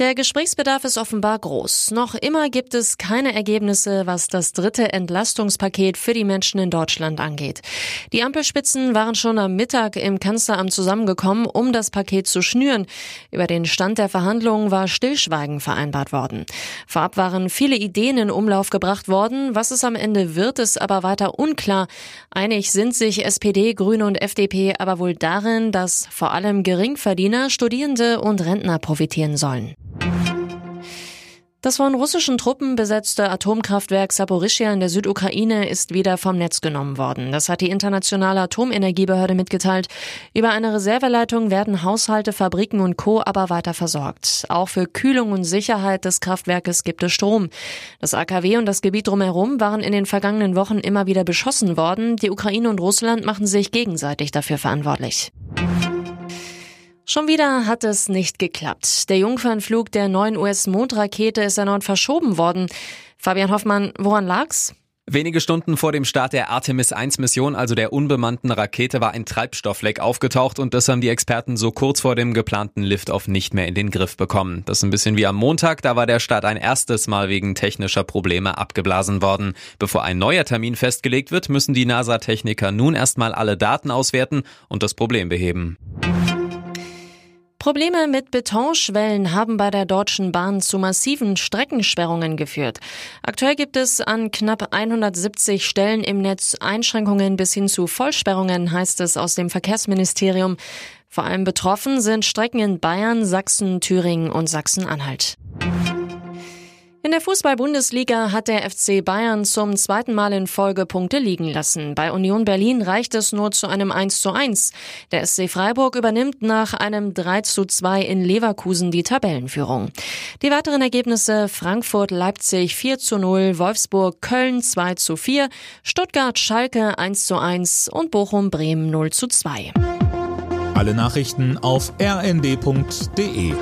Der Gesprächsbedarf ist offenbar groß. Noch immer gibt es keine Ergebnisse, was das dritte Entlastungspaket für die Menschen in Deutschland angeht. Die Ampelspitzen waren schon am Mittag im Kanzleramt zusammengekommen, um das Paket zu schnüren. Über den Stand der Verhandlungen war Stillschweigen vereinbart worden. Vorab waren viele Ideen in Umlauf gebracht worden. Was es am Ende wird, ist aber weiter unklar. Einig sind sich SPD, Grüne und FDP aber wohl darin, dass vor allem Geringverdiener, Studierende und Rentner profitieren sollen. Das von russischen Truppen besetzte Atomkraftwerk Saporischia in der Südukraine ist wieder vom Netz genommen worden. Das hat die internationale Atomenergiebehörde mitgeteilt. Über eine Reserveleitung werden Haushalte, Fabriken und Co. aber weiter versorgt. Auch für Kühlung und Sicherheit des Kraftwerkes gibt es Strom. Das AKW und das Gebiet drumherum waren in den vergangenen Wochen immer wieder beschossen worden. Die Ukraine und Russland machen sich gegenseitig dafür verantwortlich. Schon wieder hat es nicht geklappt. Der Jungfernflug der neuen US-Mondrakete ist erneut verschoben worden. Fabian Hoffmann, woran lag's? Wenige Stunden vor dem Start der Artemis 1 Mission, also der unbemannten Rakete, war ein Treibstoffleck aufgetaucht und das haben die Experten so kurz vor dem geplanten Liftoff nicht mehr in den Griff bekommen. Das ist ein bisschen wie am Montag, da war der Start ein erstes Mal wegen technischer Probleme abgeblasen worden. Bevor ein neuer Termin festgelegt wird, müssen die NASA-Techniker nun erstmal alle Daten auswerten und das Problem beheben. Probleme mit Betonschwellen haben bei der Deutschen Bahn zu massiven Streckensperrungen geführt. Aktuell gibt es an knapp 170 Stellen im Netz Einschränkungen bis hin zu Vollsperrungen, heißt es aus dem Verkehrsministerium. Vor allem betroffen sind Strecken in Bayern, Sachsen, Thüringen und Sachsen-Anhalt. In der Fußball-Bundesliga hat der FC Bayern zum zweiten Mal in Folge Punkte liegen lassen. Bei Union Berlin reicht es nur zu einem 1 zu 1. Der SC Freiburg übernimmt nach einem 3 zu 2 in Leverkusen die Tabellenführung. Die weiteren Ergebnisse Frankfurt, Leipzig 4 zu 0, Wolfsburg, Köln 2 zu 4, Stuttgart, Schalke 1 zu 1 und Bochum, Bremen 0 zu 2. Alle Nachrichten auf rnd.de